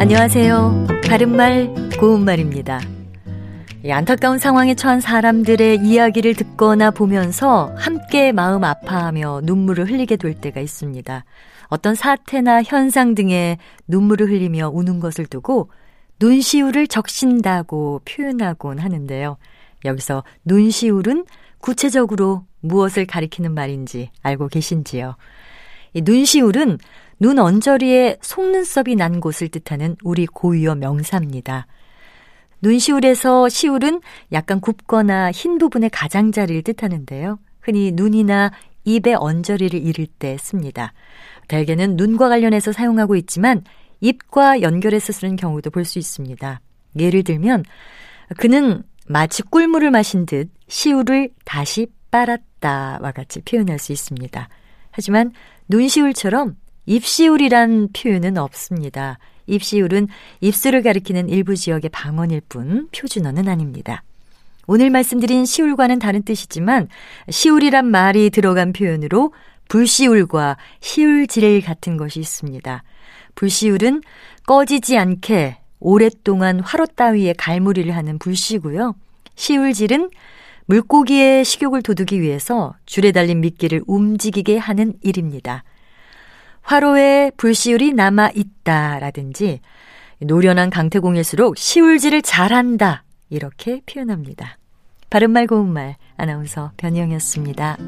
안녕하세요. 바른말, 고운말입니다. 안타까운 상황에 처한 사람들의 이야기를 듣거나 보면서 함께 마음 아파하며 눈물을 흘리게 될 때가 있습니다. 어떤 사태나 현상 등에 눈물을 흘리며 우는 것을 두고 눈시울을 적신다고 표현하곤 하는데요. 여기서 눈시울은 구체적으로 무엇을 가리키는 말인지 알고 계신지요? 이 눈시울은 눈 언저리에 속눈썹이 난 곳을 뜻하는 우리 고유어 명사입니다. 눈시울에서 시울은 약간 굽거나 흰 부분의 가장자리를 뜻하는데요. 흔히 눈이나 입의 언저리를 이를 때 씁니다. 대개는 눈과 관련해서 사용하고 있지만 입과 연결해서 쓰는 경우도 볼 수 있습니다. 예를 들면 그는 마치 꿀물을 마신 듯 시울을 다시 빨았다와 같이 표현할 수 있습니다. 하지만 눈시울처럼 입시울이란 표현은 없습니다. 입시울은 입술을 가리키는 일부 지역의 방언일 뿐 표준어는 아닙니다. 오늘 말씀드린 시울과는 다른 뜻이지만 시울이란 말이 들어간 표현으로 불시울과 시울질 같은 것이 있습니다. 불시울은 꺼지지 않게 오랫동안 화로 따위에 갈무리를 하는 불씨고요. 시울질은 물고기의 식욕을 돋우기 위해서 줄에 달린 미끼를 움직이게 하는 일입니다. 화로에 불시울이 남아 있다라든지 노련한 강태공일수록 시울질을 잘한다 이렇게 표현합니다. 바른말 고운말 아나운서 변희영이었습니다.